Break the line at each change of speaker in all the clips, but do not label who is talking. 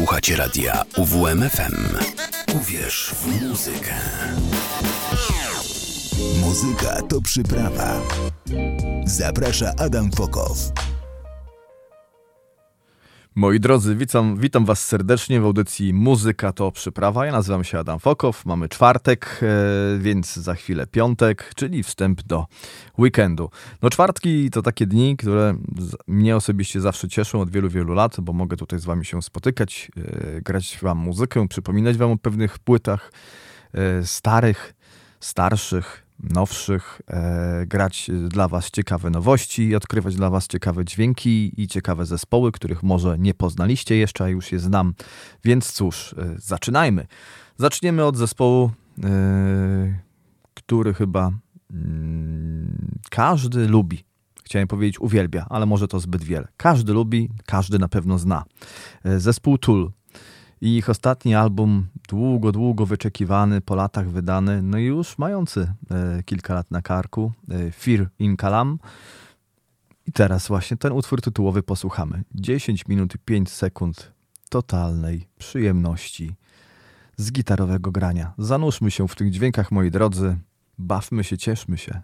Słuchacie radia UWMFM. Uwierz w muzykę. Muzyka to przyprawa. Zaprasza Adam Fokow.
Moi drodzy, witam, witam Was serdecznie w audycji Muzyka to przyprawa. Ja nazywam się Adam Fokow, mamy czwartek, e, więc za chwilę piątek, czyli wstęp do weekendu. No czwartki to takie dni, które mnie osobiście zawsze cieszą od wielu, wielu lat, bo mogę tutaj z Wami się spotykać, e, grać Wam muzykę, przypominać Wam o pewnych płytach e, starych, starszych, nowszych, e, grać dla Was ciekawe nowości, odkrywać dla Was ciekawe dźwięki i ciekawe zespoły, których może nie poznaliście jeszcze, a już je znam. Więc cóż, e, zaczynajmy. Zaczniemy od zespołu, e, który chyba mm, każdy lubi. Chciałem powiedzieć uwielbia, ale może to zbyt wiele. Każdy lubi, każdy na pewno zna. E, zespół Tool i ich ostatni album, długo, długo wyczekiwany, po latach wydany, no i już mający e, kilka lat na karku, e, Fear in Kalam. I teraz właśnie ten utwór tytułowy posłuchamy. 10 minut i 5 sekund totalnej przyjemności z gitarowego grania. Zanurzmy się w tych dźwiękach, moi drodzy. Bawmy się, cieszmy się.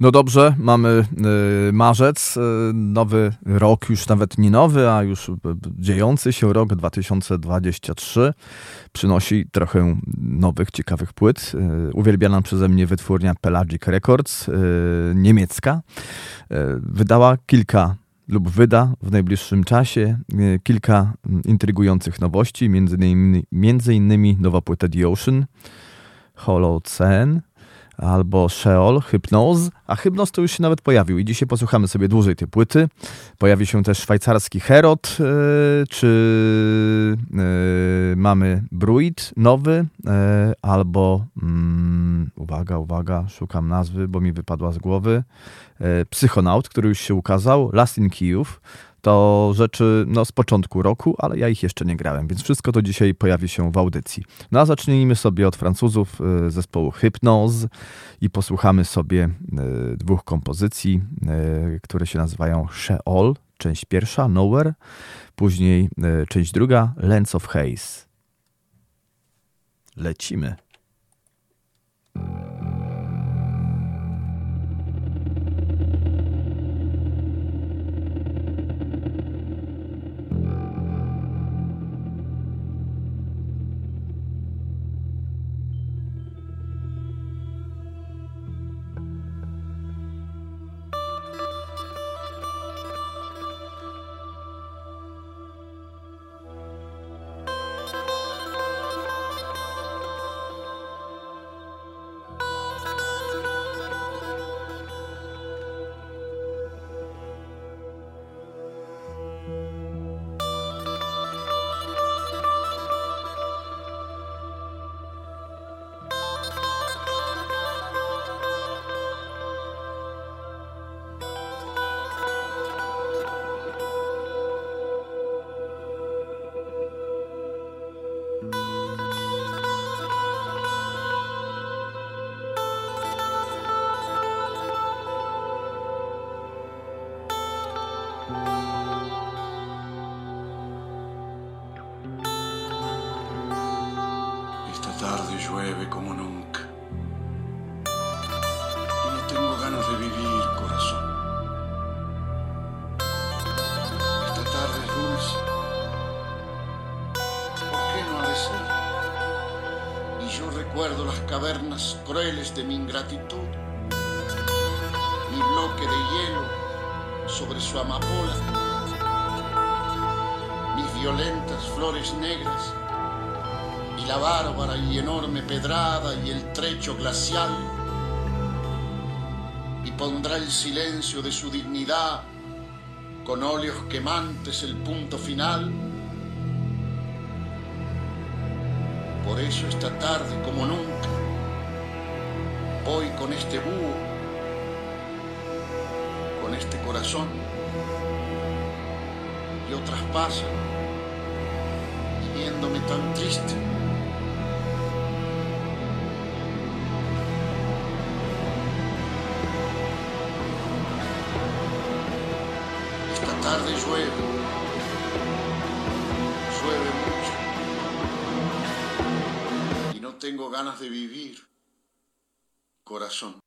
No dobrze, mamy y, marzec, y, nowy rok, już nawet nie nowy, a już dziejący się rok 2023 przynosi trochę nowych, ciekawych płyt. Y, uwielbiana przeze mnie wytwórnia Pelagic Records, niemiecka, wydała kilka lub wyda w najbliższym czasie kilka mm, intrygujących nowości, między innymi, między innymi nowa płyta The Ocean, Hollow Sen, albo Sheol, Hypnoz, a Hypnoz to już się nawet pojawił i dzisiaj posłuchamy sobie dłużej tej płyty. Pojawi się też szwajcarski Herod, yy, czy yy, mamy Bruit nowy, yy, albo mm, uwaga, uwaga, szukam nazwy, bo mi wypadła z głowy, Psychonaut, który już się ukazał, Last in Kijów, to rzeczy no, z początku roku, ale ja ich jeszcze nie grałem, więc wszystko to dzisiaj pojawi się w audycji. No a zacznijmy sobie od Francuzów y, zespołu Hypnose i posłuchamy sobie y, dwóch kompozycji, y, które się nazywają Sheol, część pierwsza, Nowhere, później część druga, Lens of Haze. Lecimy.
Quemantes el punto final. Por eso esta tarde como nunca voy con este búho, con este corazón, y otras pasan, viéndome tan triste. Esta tarde llueve tengo ganas de vivir corazón.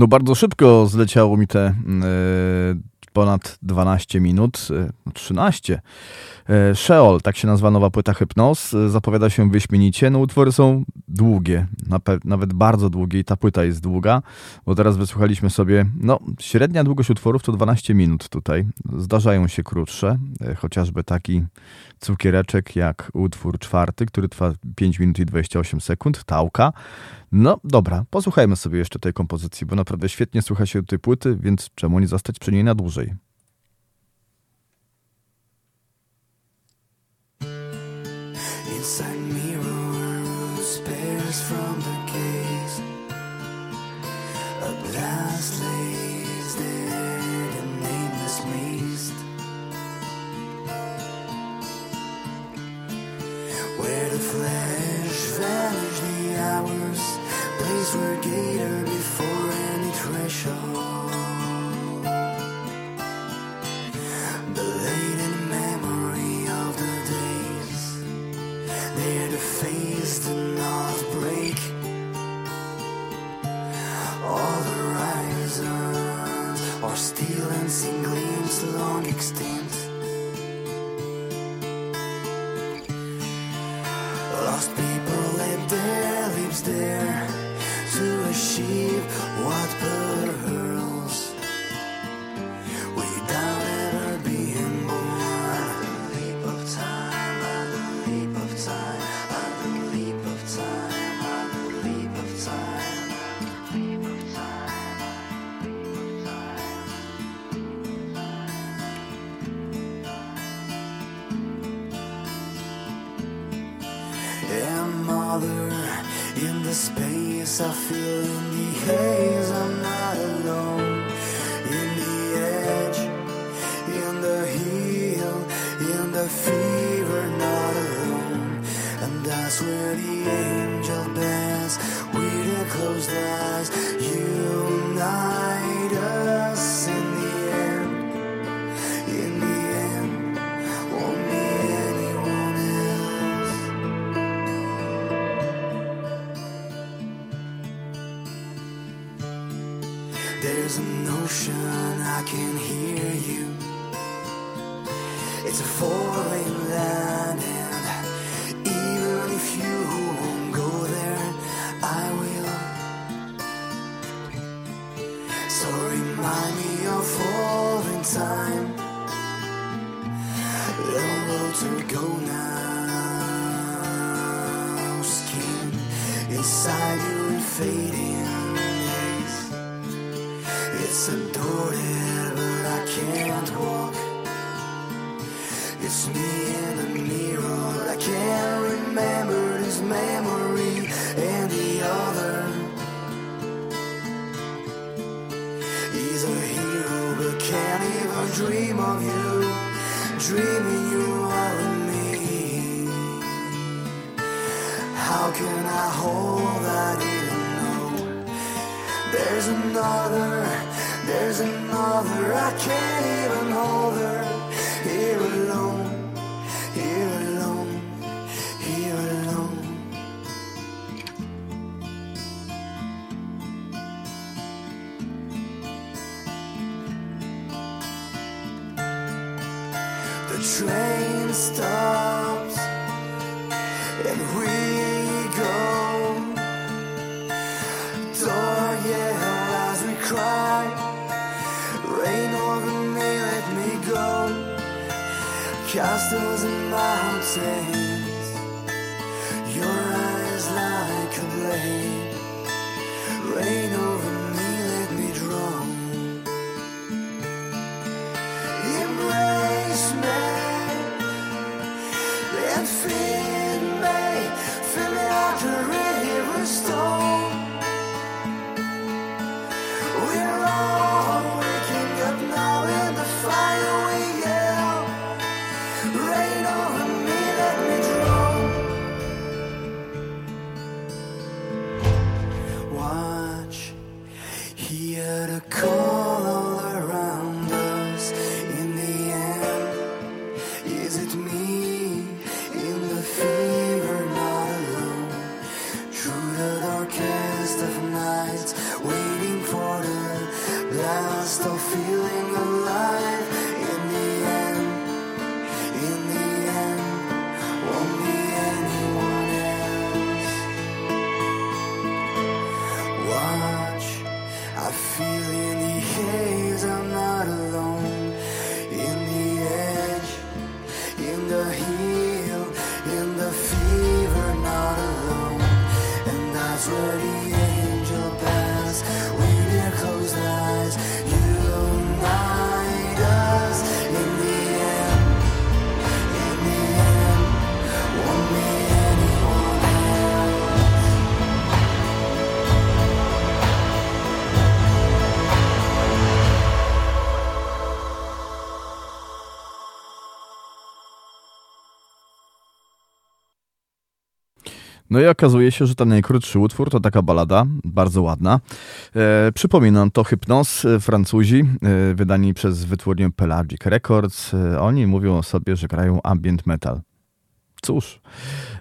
No bardzo szybko zleciało mi te e, ponad 12 minut, e, 13. E, Sheol, tak się nazywa nowa płyta Hypnos, zapowiada się wyśmienicie. No utwory są długie, nawet bardzo długie i ta płyta jest długa, bo teraz wysłuchaliśmy sobie, no średnia długość utworów to 12 minut tutaj. Zdarzają się krótsze, chociażby taki cukiereczek jak utwór czwarty, który trwa 5 minut i 28 sekund, Tałka. No dobra, posłuchajmy sobie jeszcze tej kompozycji, bo naprawdę świetnie słucha się tej płyty, więc czemu nie zostać przy niej na dłużej?
say.
No i okazuje się, że ten najkrótszy utwór to taka balada, bardzo ładna. E, przypominam, to Hypnos, e, Francuzi, e, wydani przez wytwórnię Pelagic Records. E, oni mówią o sobie, że grają ambient metal. cóż,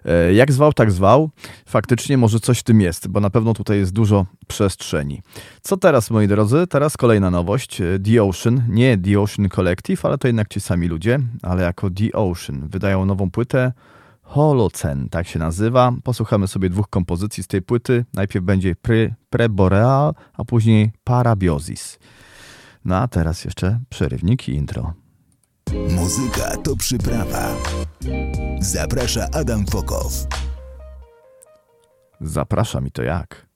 e, jak zwał, tak zwał. Faktycznie może coś w tym jest, bo na pewno tutaj jest dużo przestrzeni. Co teraz, moi drodzy? Teraz kolejna nowość. E, The Ocean, nie The Ocean Collective, ale to jednak ci sami ludzie, ale jako The Ocean. Wydają nową płytę Holocen, tak się nazywa. Posłuchamy sobie dwóch kompozycji z tej płyty. Najpierw będzie Pre, Preboreal, a później Parabiosis. No a teraz jeszcze przerywnik i intro.
Muzyka to przyprawa. Zaprasza Adam Fokow.
Zapraszam i to jak?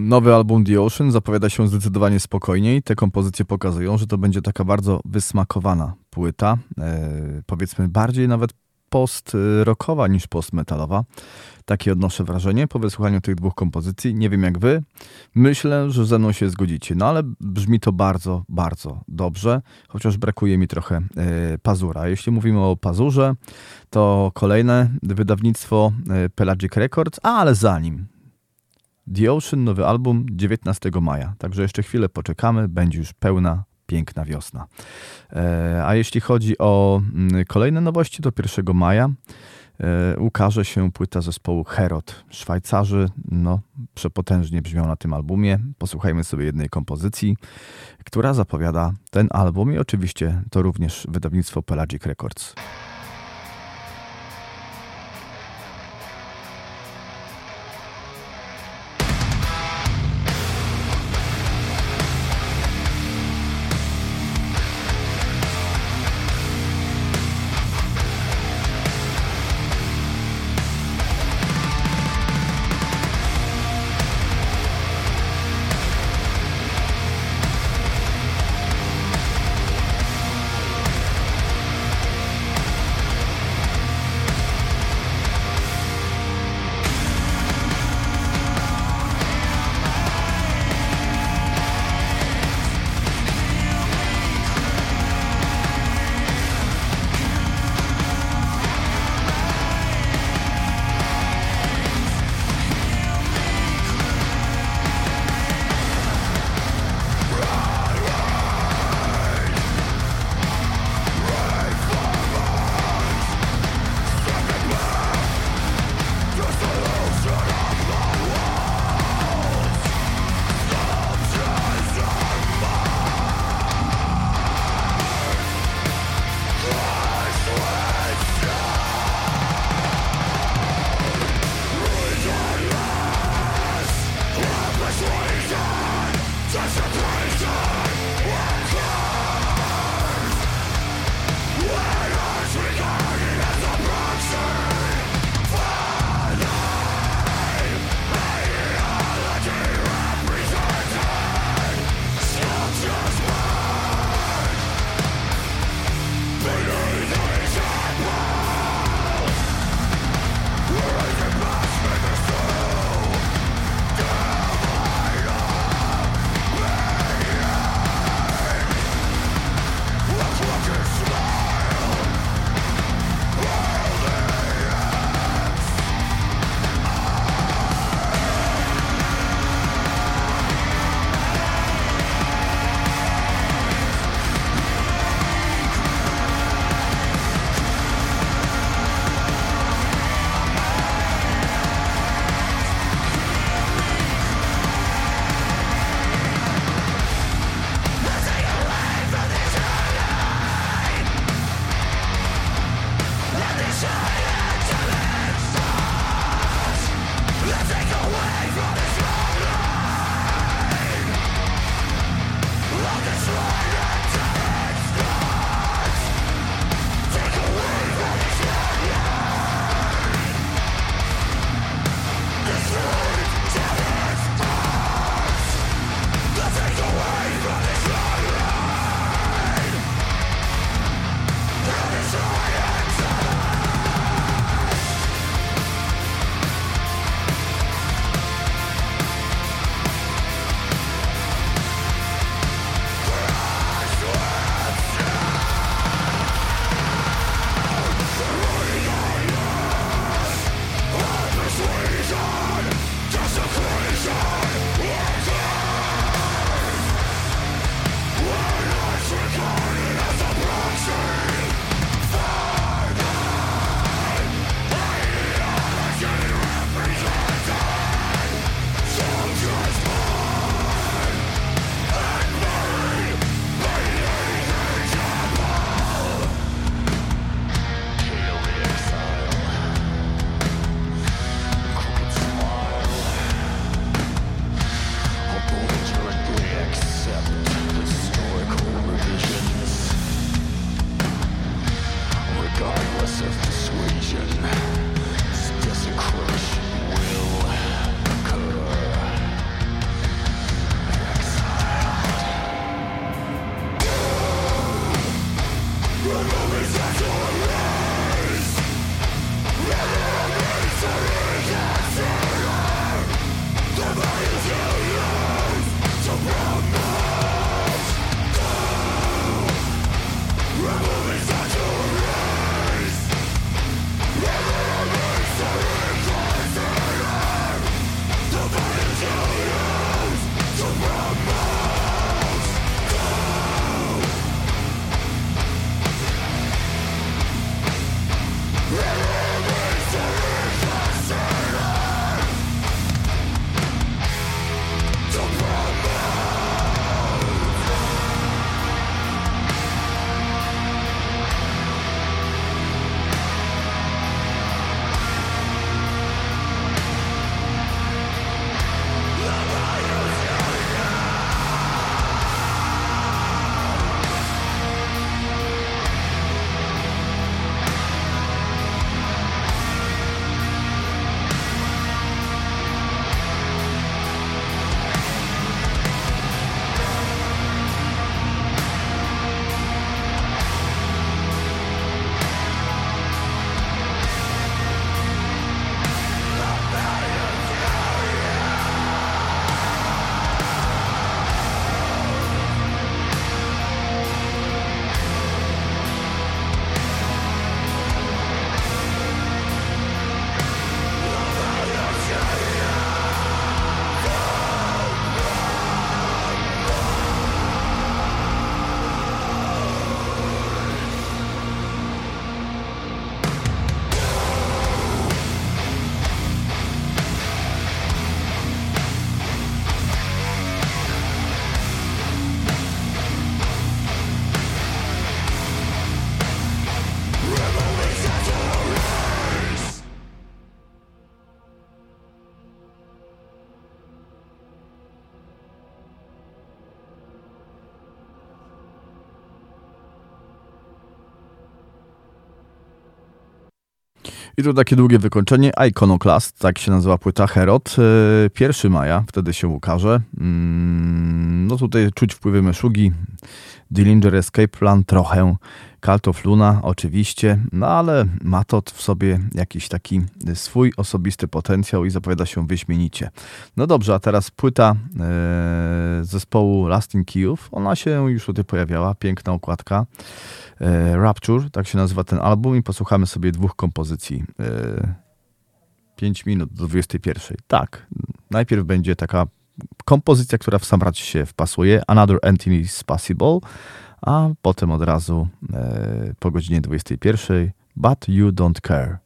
Nowy album The Ocean zapowiada się zdecydowanie spokojniej. Te kompozycje pokazują, że to będzie taka bardzo wysmakowana płyta, e, powiedzmy bardziej nawet post-rockowa niż post-metalowa. Takie odnoszę wrażenie po wysłuchaniu tych dwóch kompozycji. Nie wiem jak wy. Myślę, że ze mną się zgodzicie. No ale brzmi to bardzo, bardzo dobrze, chociaż brakuje mi trochę e, pazura. Jeśli mówimy o pazurze, to kolejne wydawnictwo e, Pelagic Records, a ale zanim The Ocean, nowy album 19 maja. Także jeszcze chwilę poczekamy, będzie już pełna, piękna wiosna. E, a jeśli chodzi o mm, kolejne nowości, to 1 maja e, ukaże się płyta zespołu Herod. Szwajcarzy no, przepotężnie brzmią na tym albumie. Posłuchajmy sobie jednej kompozycji, która zapowiada ten album i oczywiście to również wydawnictwo Pelagic Records. I tu takie długie wykończenie. Iconoclast, tak się nazywa płyta Herod. 1 e, maja, wtedy się ukaże. Mm, no tutaj czuć wpływy Meszugi, Dillinger Escape Plan trochę, Cult of Luna oczywiście, no ale ma to w sobie jakiś taki swój osobisty potencjał i zapowiada się wyśmienicie. No dobrze, a teraz płyta e, zespołu Lasting Kijów, ona się już tutaj pojawiała, piękna okładka. E, Rapture, tak się nazywa ten album i posłuchamy sobie dwóch kompozycji. E, 5 minut do 21. Tak, najpierw będzie taka kompozycja, która w sam raz się wpasuje, Another Entity is Possible, a potem od razu e, po godzinie 21 But You Don't Care.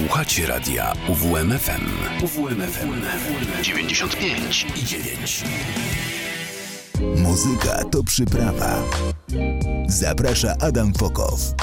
Słuchacie radia UWMFM. UWMFM 95 i 9.
Muzyka to przyprawa. Zaprasza Adam Fokow.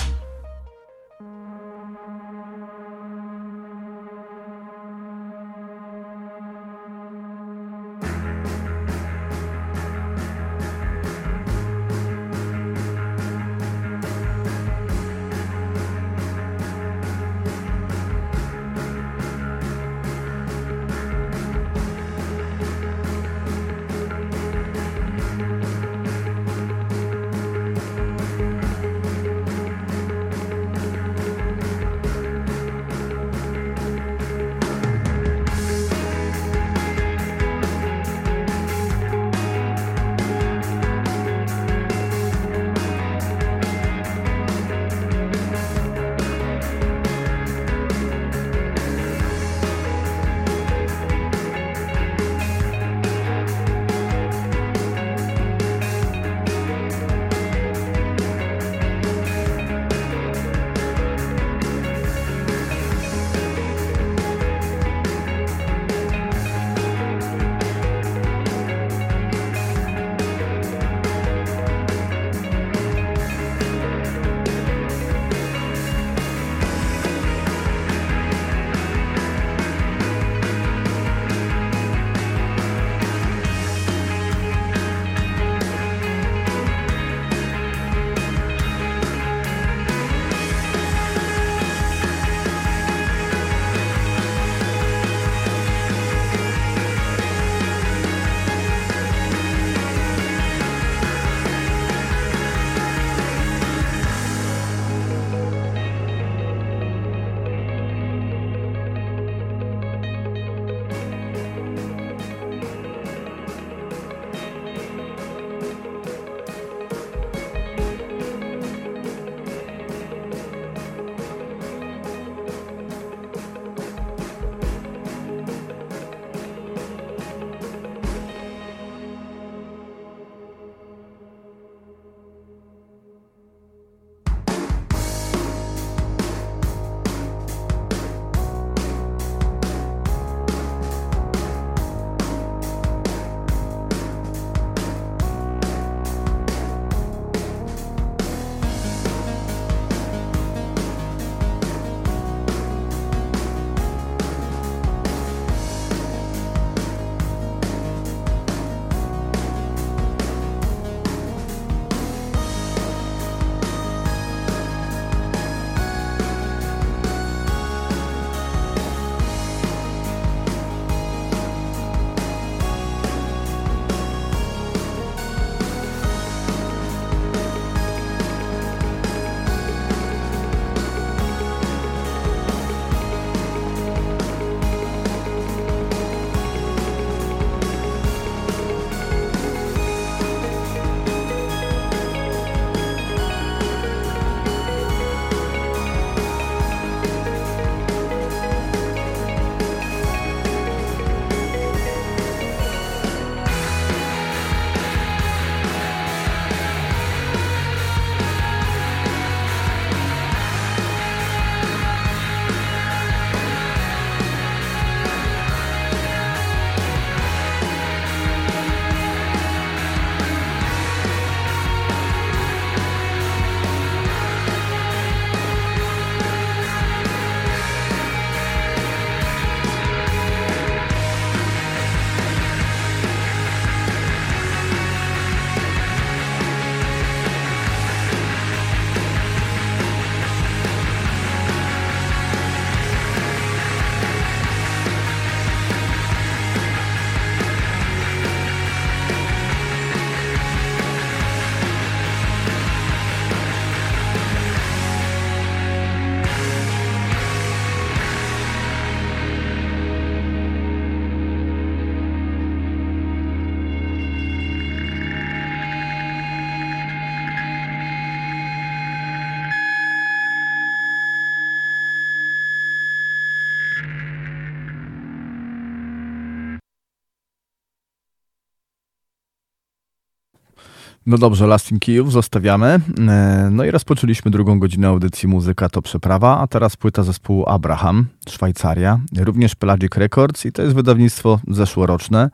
No dobrze, Lasting Kijów zostawiamy. E, no i rozpoczęliśmy drugą godzinę audycji Muzyka to Przeprawa, a teraz płyta zespołu Abraham, Szwajcaria, również Pelagic Records i to jest wydawnictwo zeszłoroczne,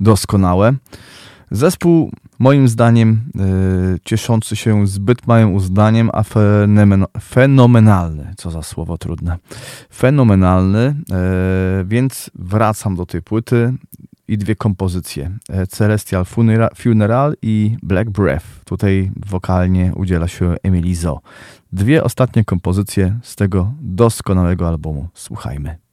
doskonałe. Zespół moim zdaniem y, cieszący się zbyt małym uznaniem, a fenomenalny, co za słowo trudne, fenomenalny, y, więc wracam do tej płyty i dwie kompozycje, e, Celestial Funeral i Black Breath. Tutaj wokalnie udziela się Emily Zo. Dwie ostatnie kompozycje z tego doskonałego albumu. Słuchajmy.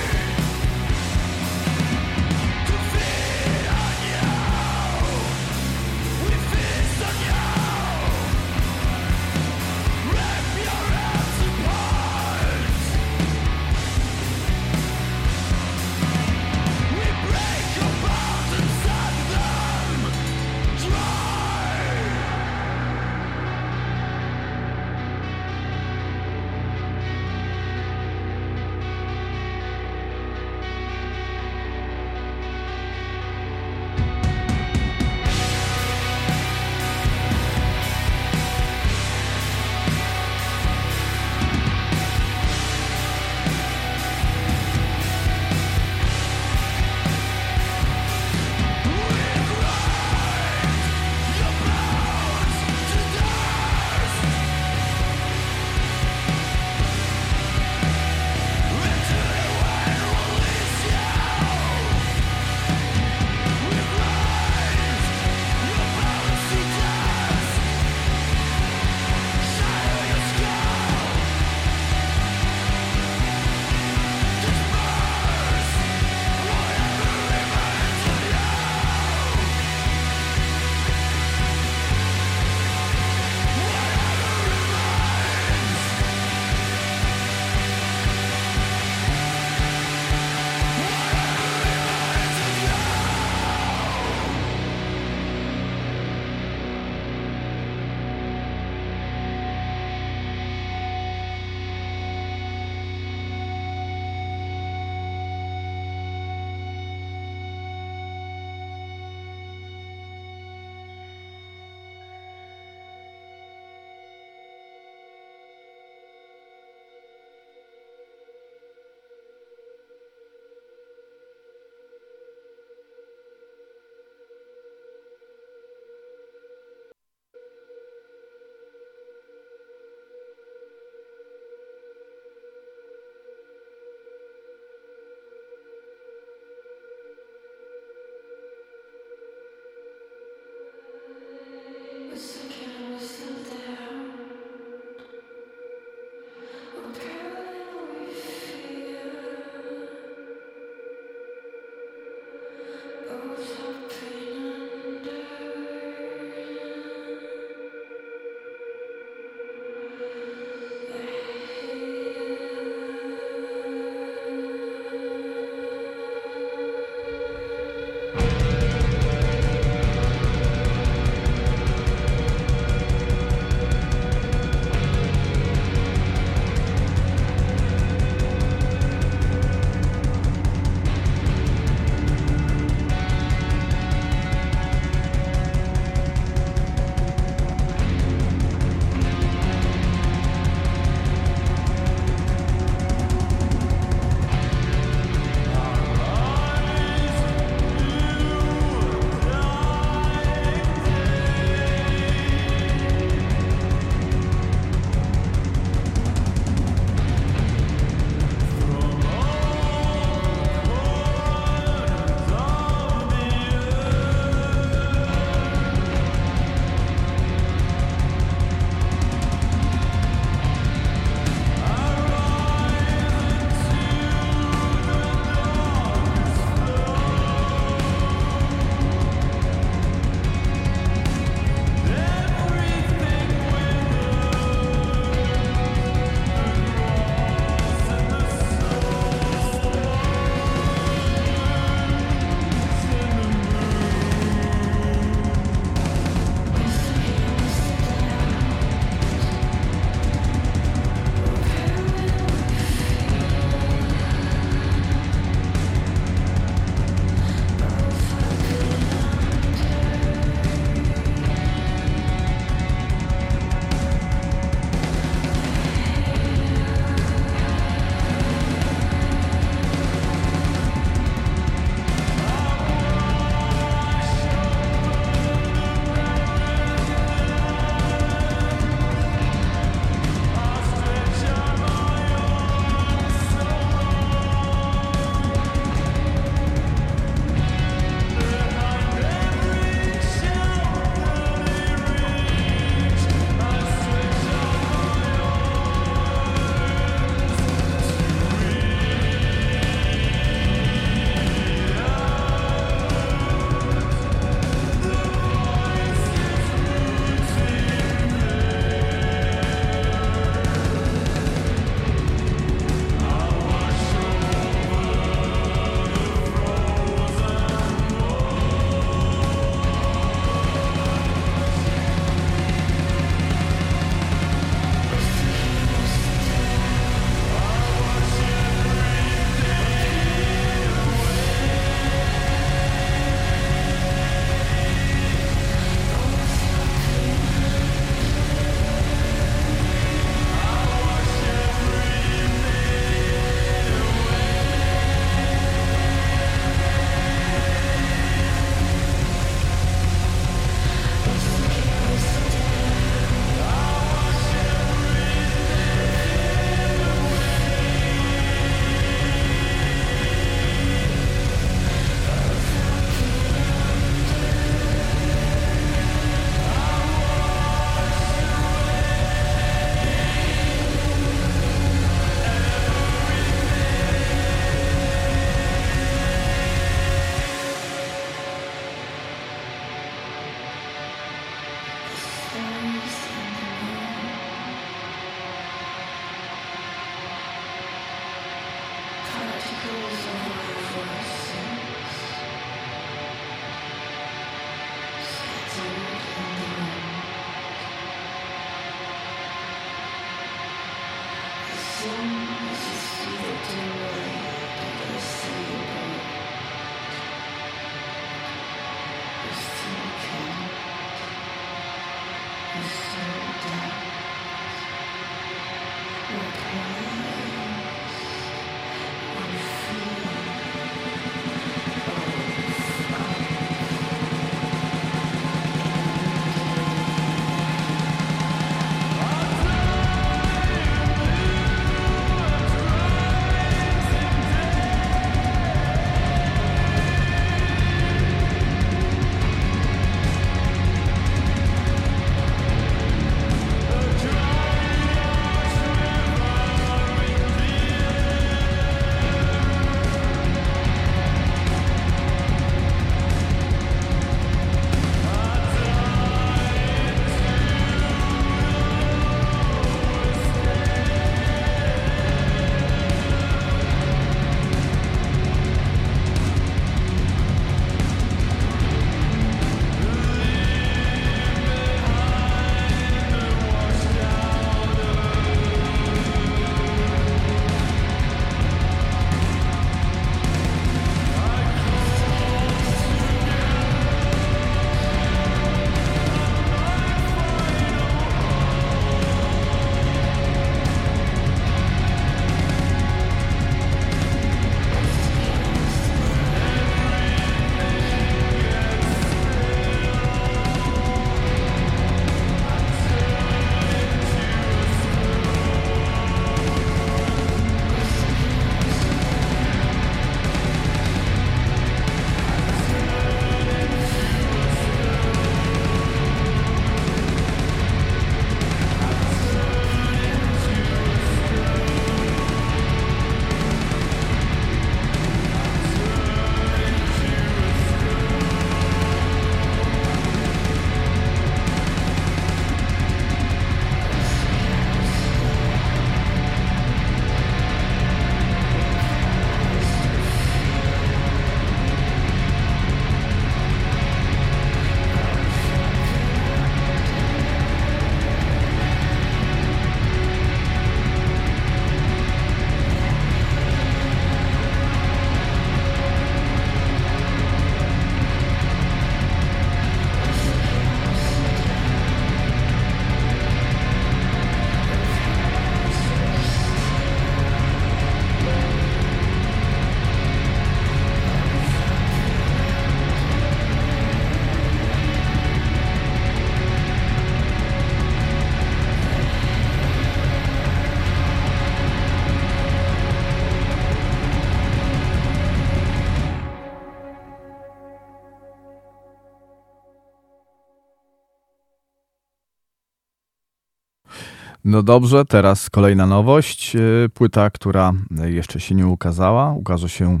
No dobrze, teraz kolejna nowość. E, płyta, która jeszcze się nie ukazała, ukaże się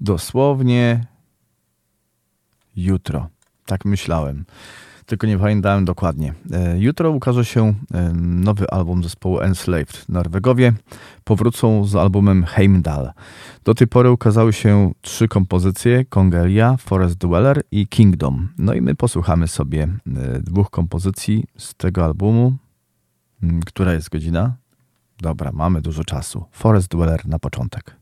dosłownie jutro. Tak myślałem, tylko nie pamiętałem dokładnie. E, jutro ukaże się e, nowy album zespołu Enslaved. Norwegowie powrócą z albumem Heimdall. Do tej pory ukazały się trzy kompozycje: Congelia, Forest Dweller i Kingdom. No i my posłuchamy sobie dwóch kompozycji z tego albumu. Mm, która jest godzina? Dobra, mamy dużo czasu. Forest Dweller na początek.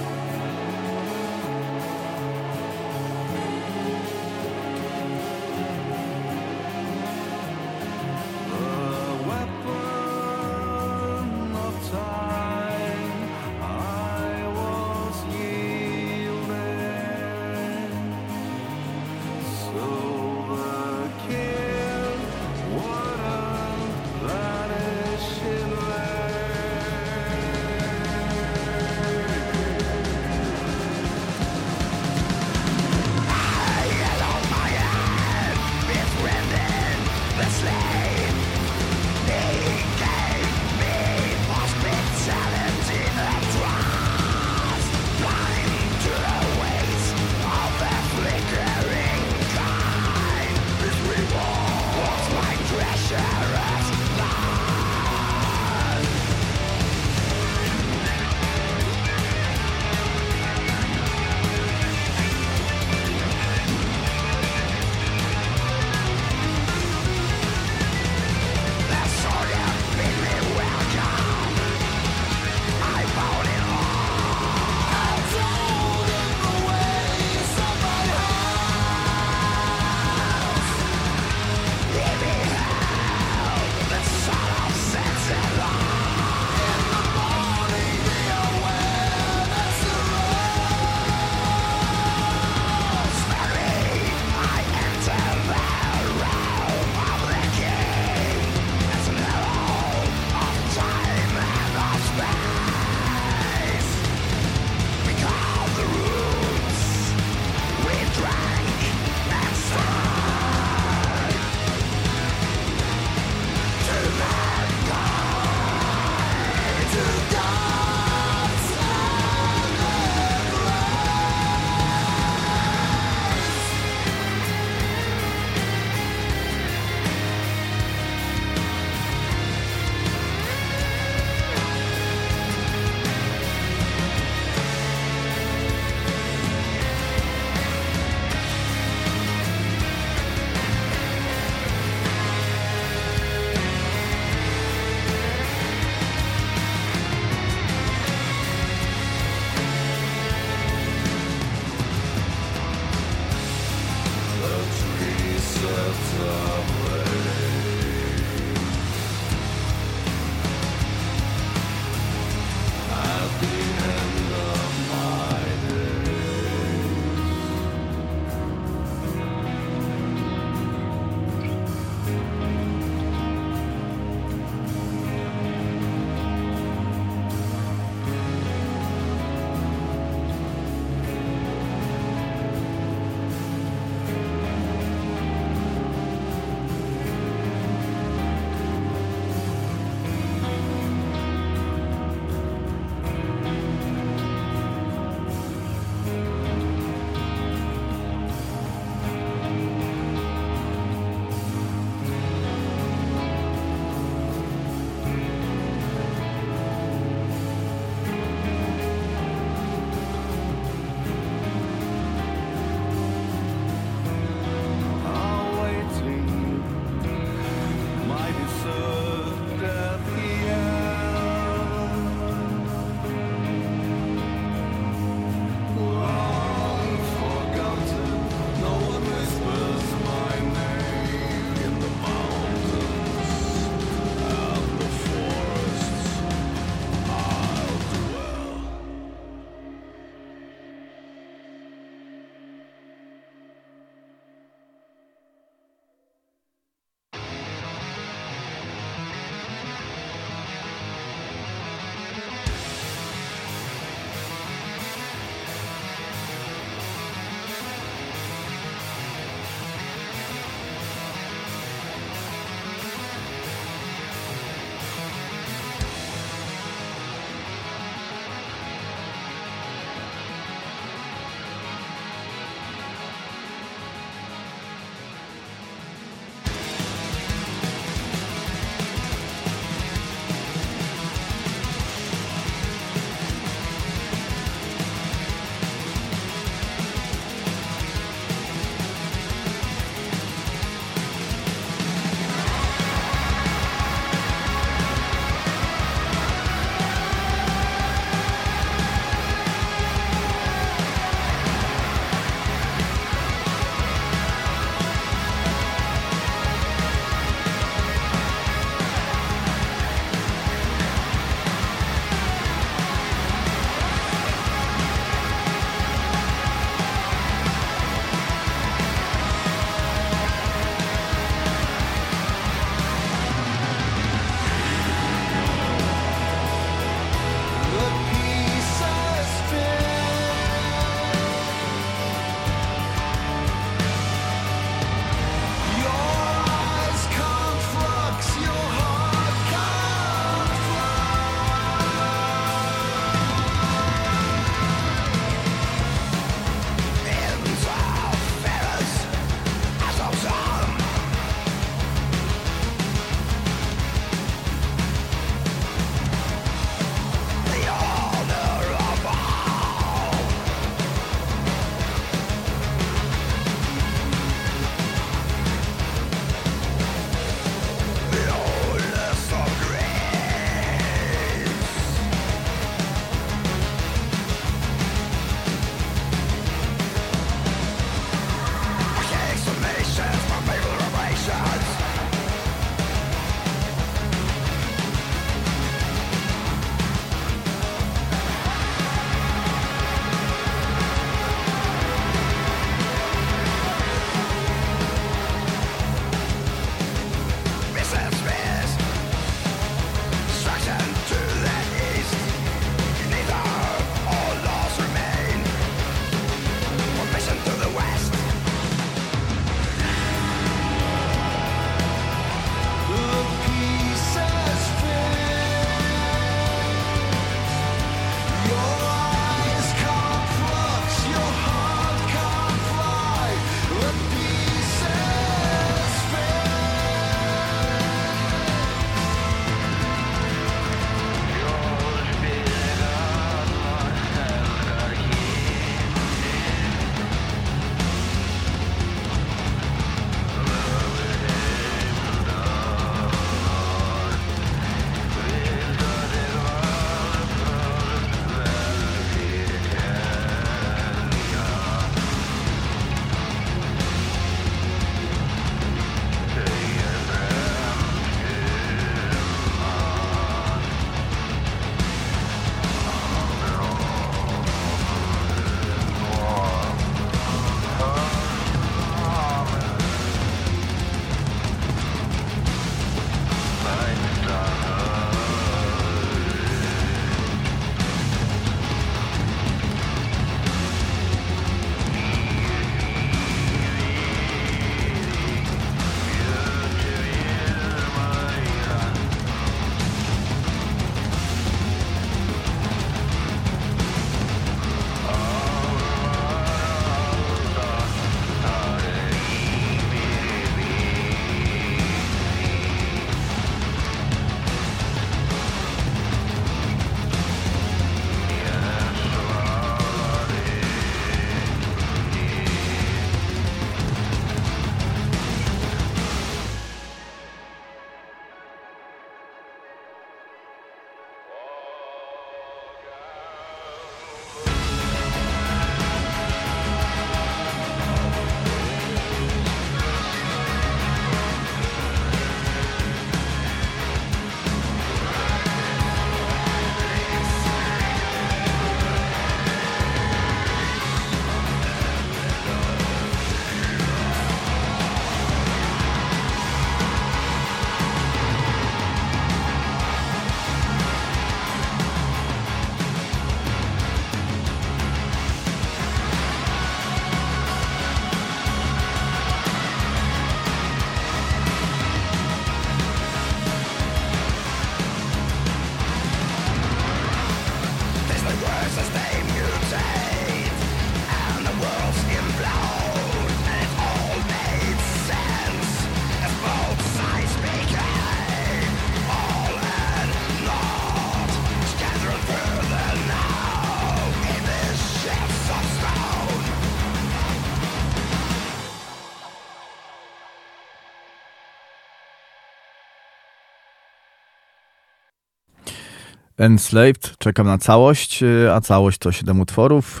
Enslaved, czekam na całość, y, a całość to 7 utworów,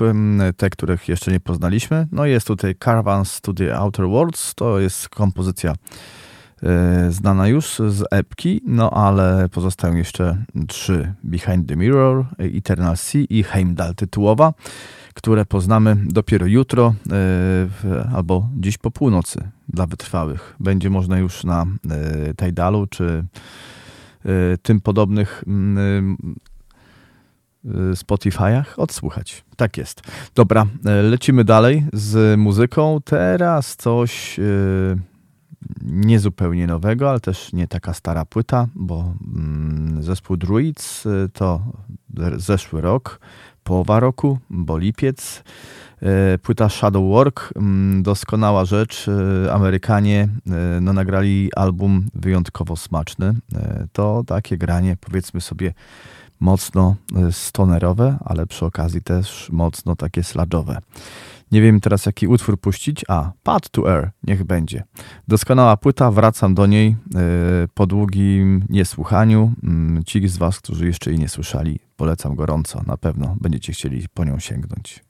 te, których jeszcze nie poznaliśmy. No jest tutaj Caravans to the Outer Worlds, to jest kompozycja y, znana już z epki, no ale pozostają jeszcze trzy Behind the Mirror, Eternal Sea i Heimdall tytułowa, które poznamy dopiero jutro y, albo dziś po północy dla wytrwałych. Będzie można już na Tidalu czy tym podobnych mm, y, Spotify'ach odsłuchać. Tak jest. Dobra, y, lecimy dalej z muzyką. Teraz coś y, niezupełnie nowego, ale też nie taka stara płyta, bo mm, zespół Druids y, to zeszły rok, połowa roku, bo lipiec. Y, Płyta Shadow Work, mm, doskonała rzecz. Y, Amerykanie y, no, nagrali album wyjątkowo smaczny. To takie granie, powiedzmy sobie, mocno stonerowe, ale przy okazji też mocno takie sludge'owe. Nie wiem teraz jaki utwór puścić. A, Pad to Air, niech będzie. Doskonała płyta, wracam do niej po długim niesłuchaniu. Mm, Ci z Was, którzy jeszcze jej nie słyszeli, polecam gorąco. Na pewno będziecie chcieli po nią sięgnąć.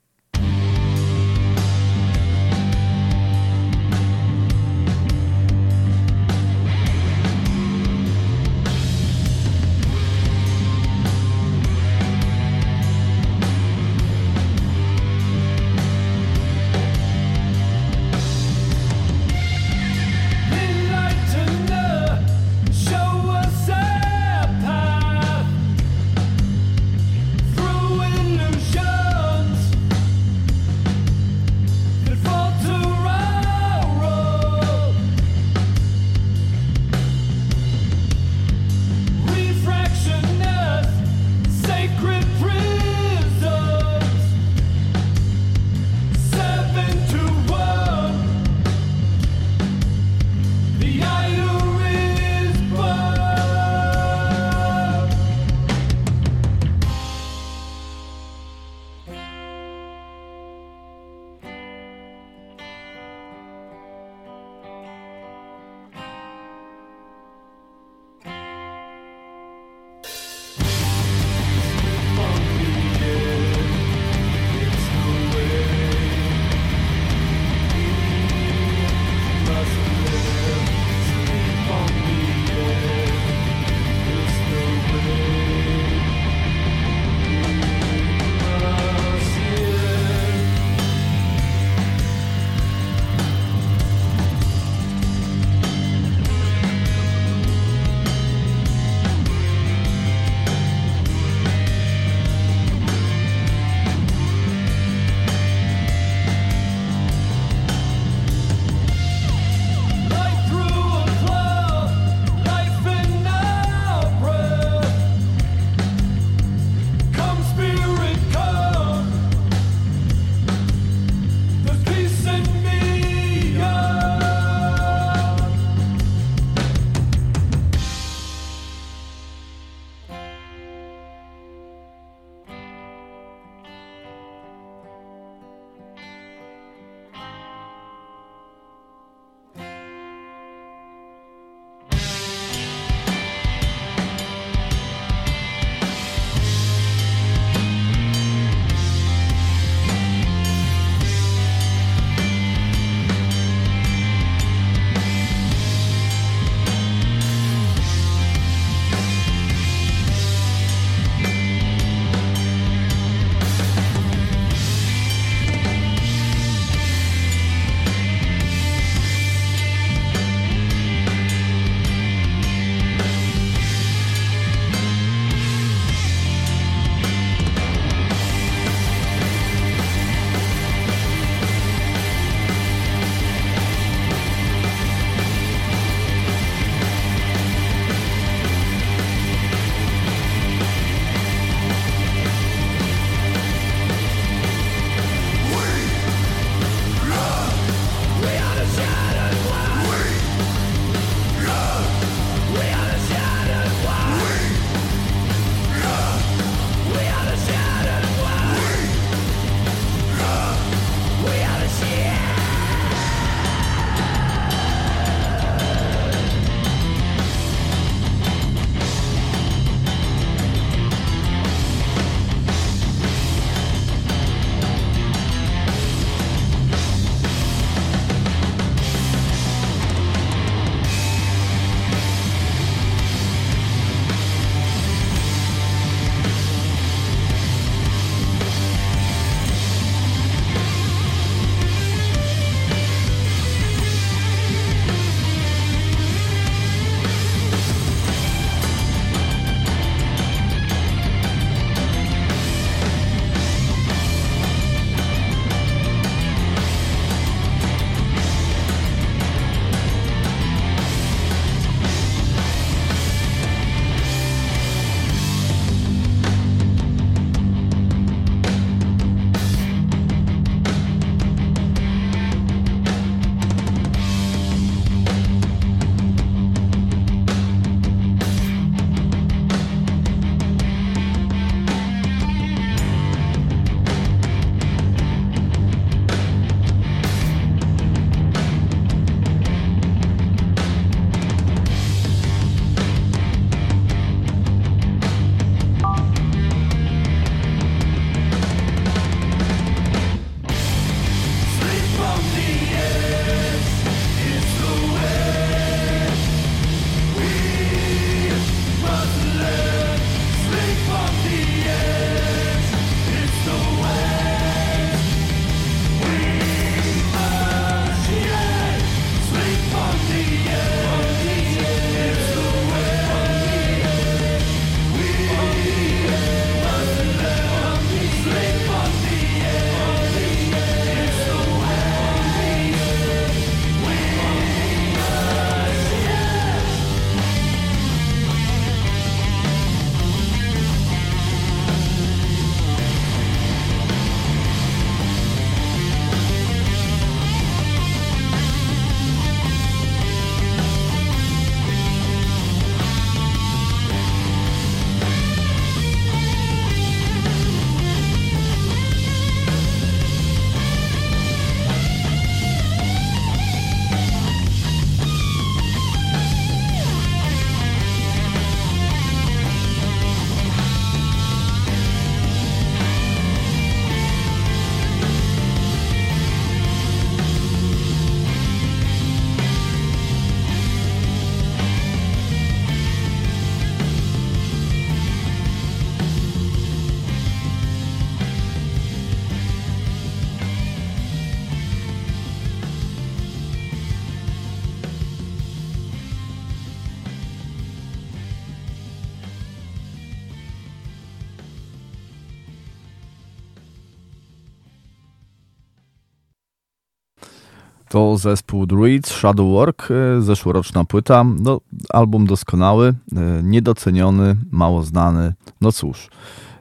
To zespół Druids, Shadow Work, e, zeszłoroczna płyta. No, album doskonały, e, niedoceniony, mało znany. No cóż,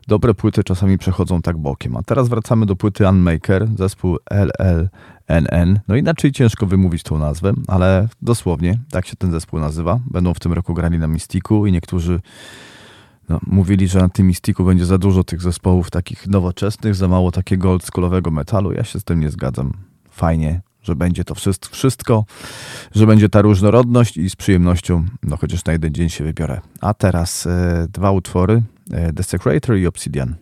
dobre płyty czasami przechodzą tak bokiem. A teraz wracamy do płyty Unmaker, zespół LLNN. No inaczej ciężko wymówić tą nazwę, ale dosłownie tak się ten zespół nazywa. Będą w tym roku grali na Mystiku i niektórzy no, mówili, że na tym Mystiku będzie za dużo tych zespołów takich nowoczesnych, za mało takiego oldschoolowego metalu. Ja się z tym nie zgadzam. Fajnie, że będzie to wszystko, że będzie ta różnorodność i z przyjemnością, no chociaż na jeden dzień się wybiorę. A teraz e, dwa utwory, e, Desecrator i Obsidian.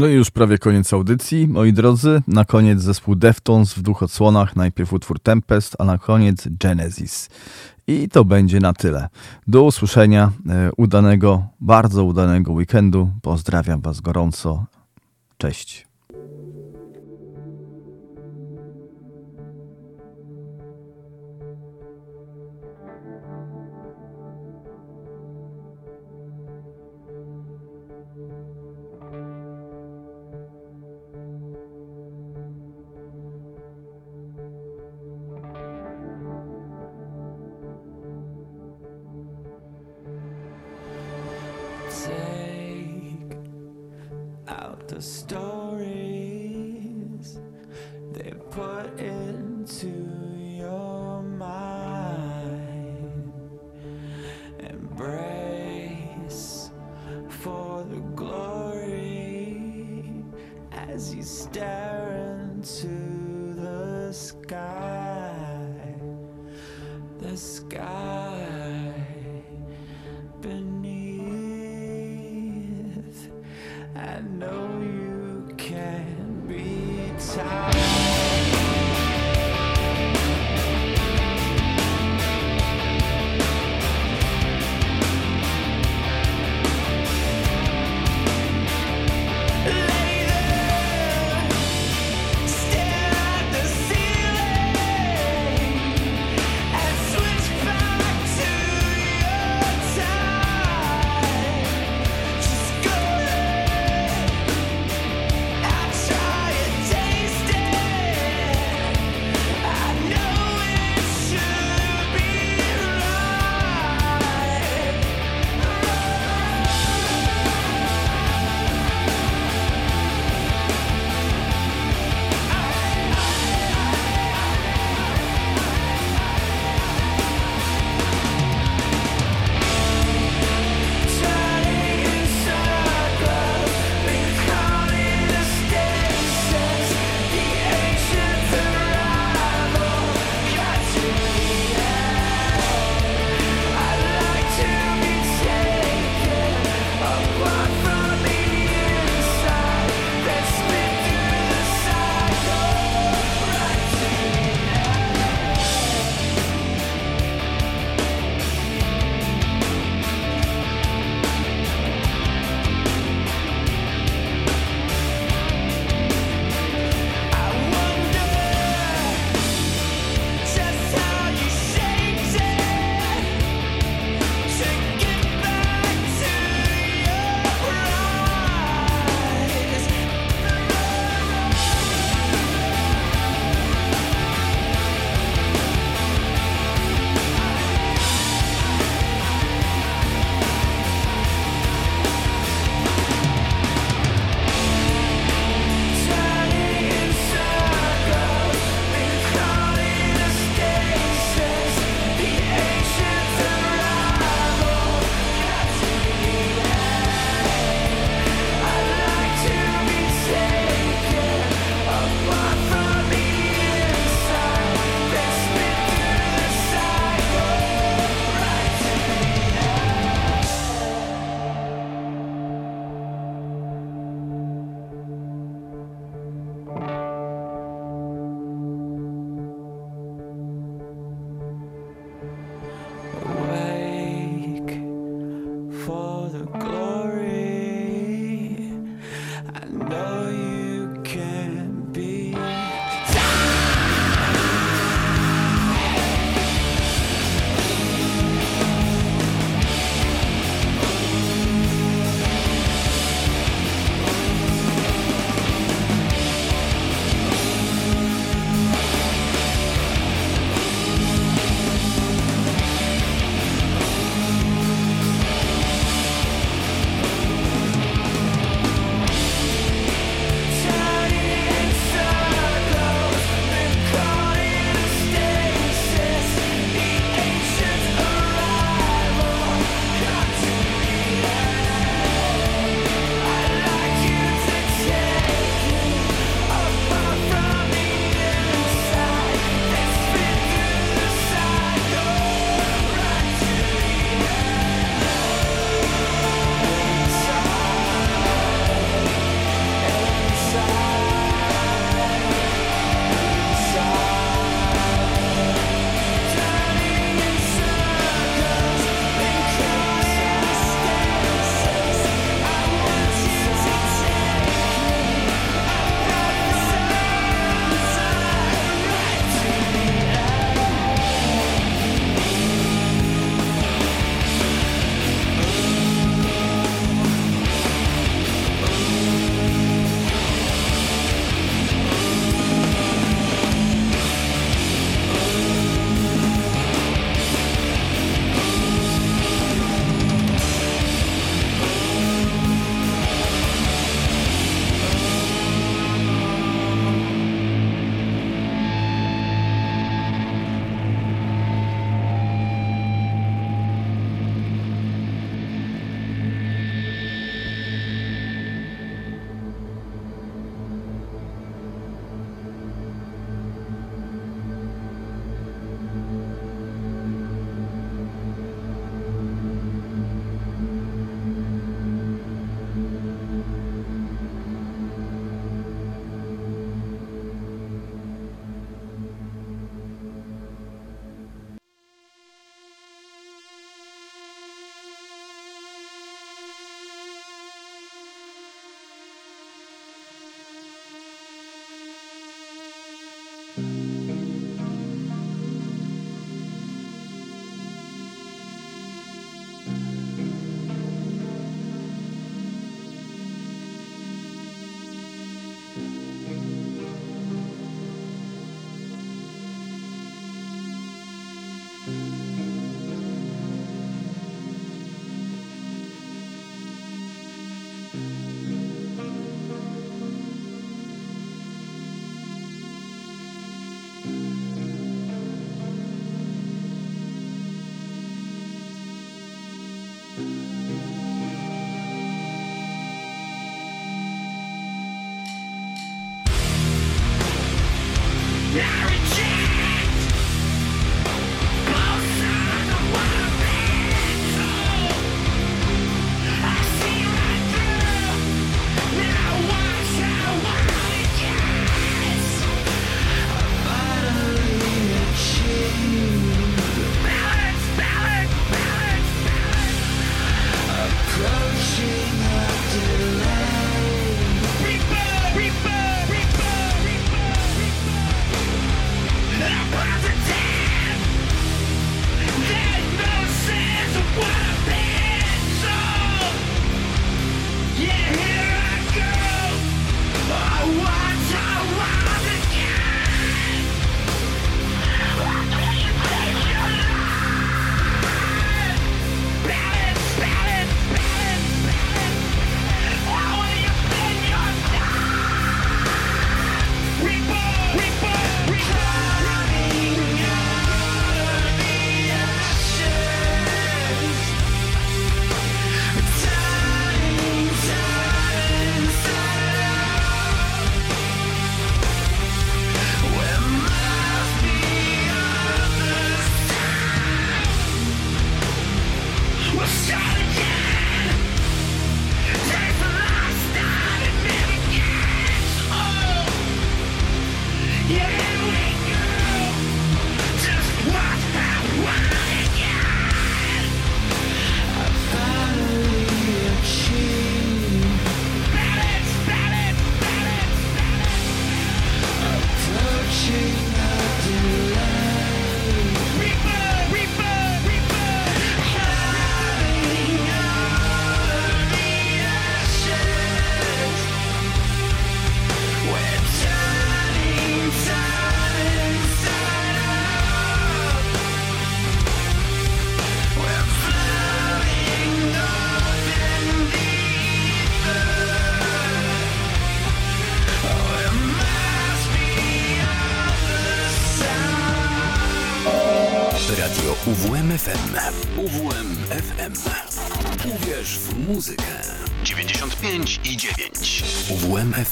No i już prawie koniec audycji, moi drodzy. Na koniec zespół Deftones w dwóch odsłonach. Najpierw utwór Tempest, a na koniec Genesis. I to będzie na tyle. Do usłyszenia, e, udanego, bardzo udanego weekendu. Pozdrawiam Was gorąco. Cześć.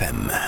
Uwierz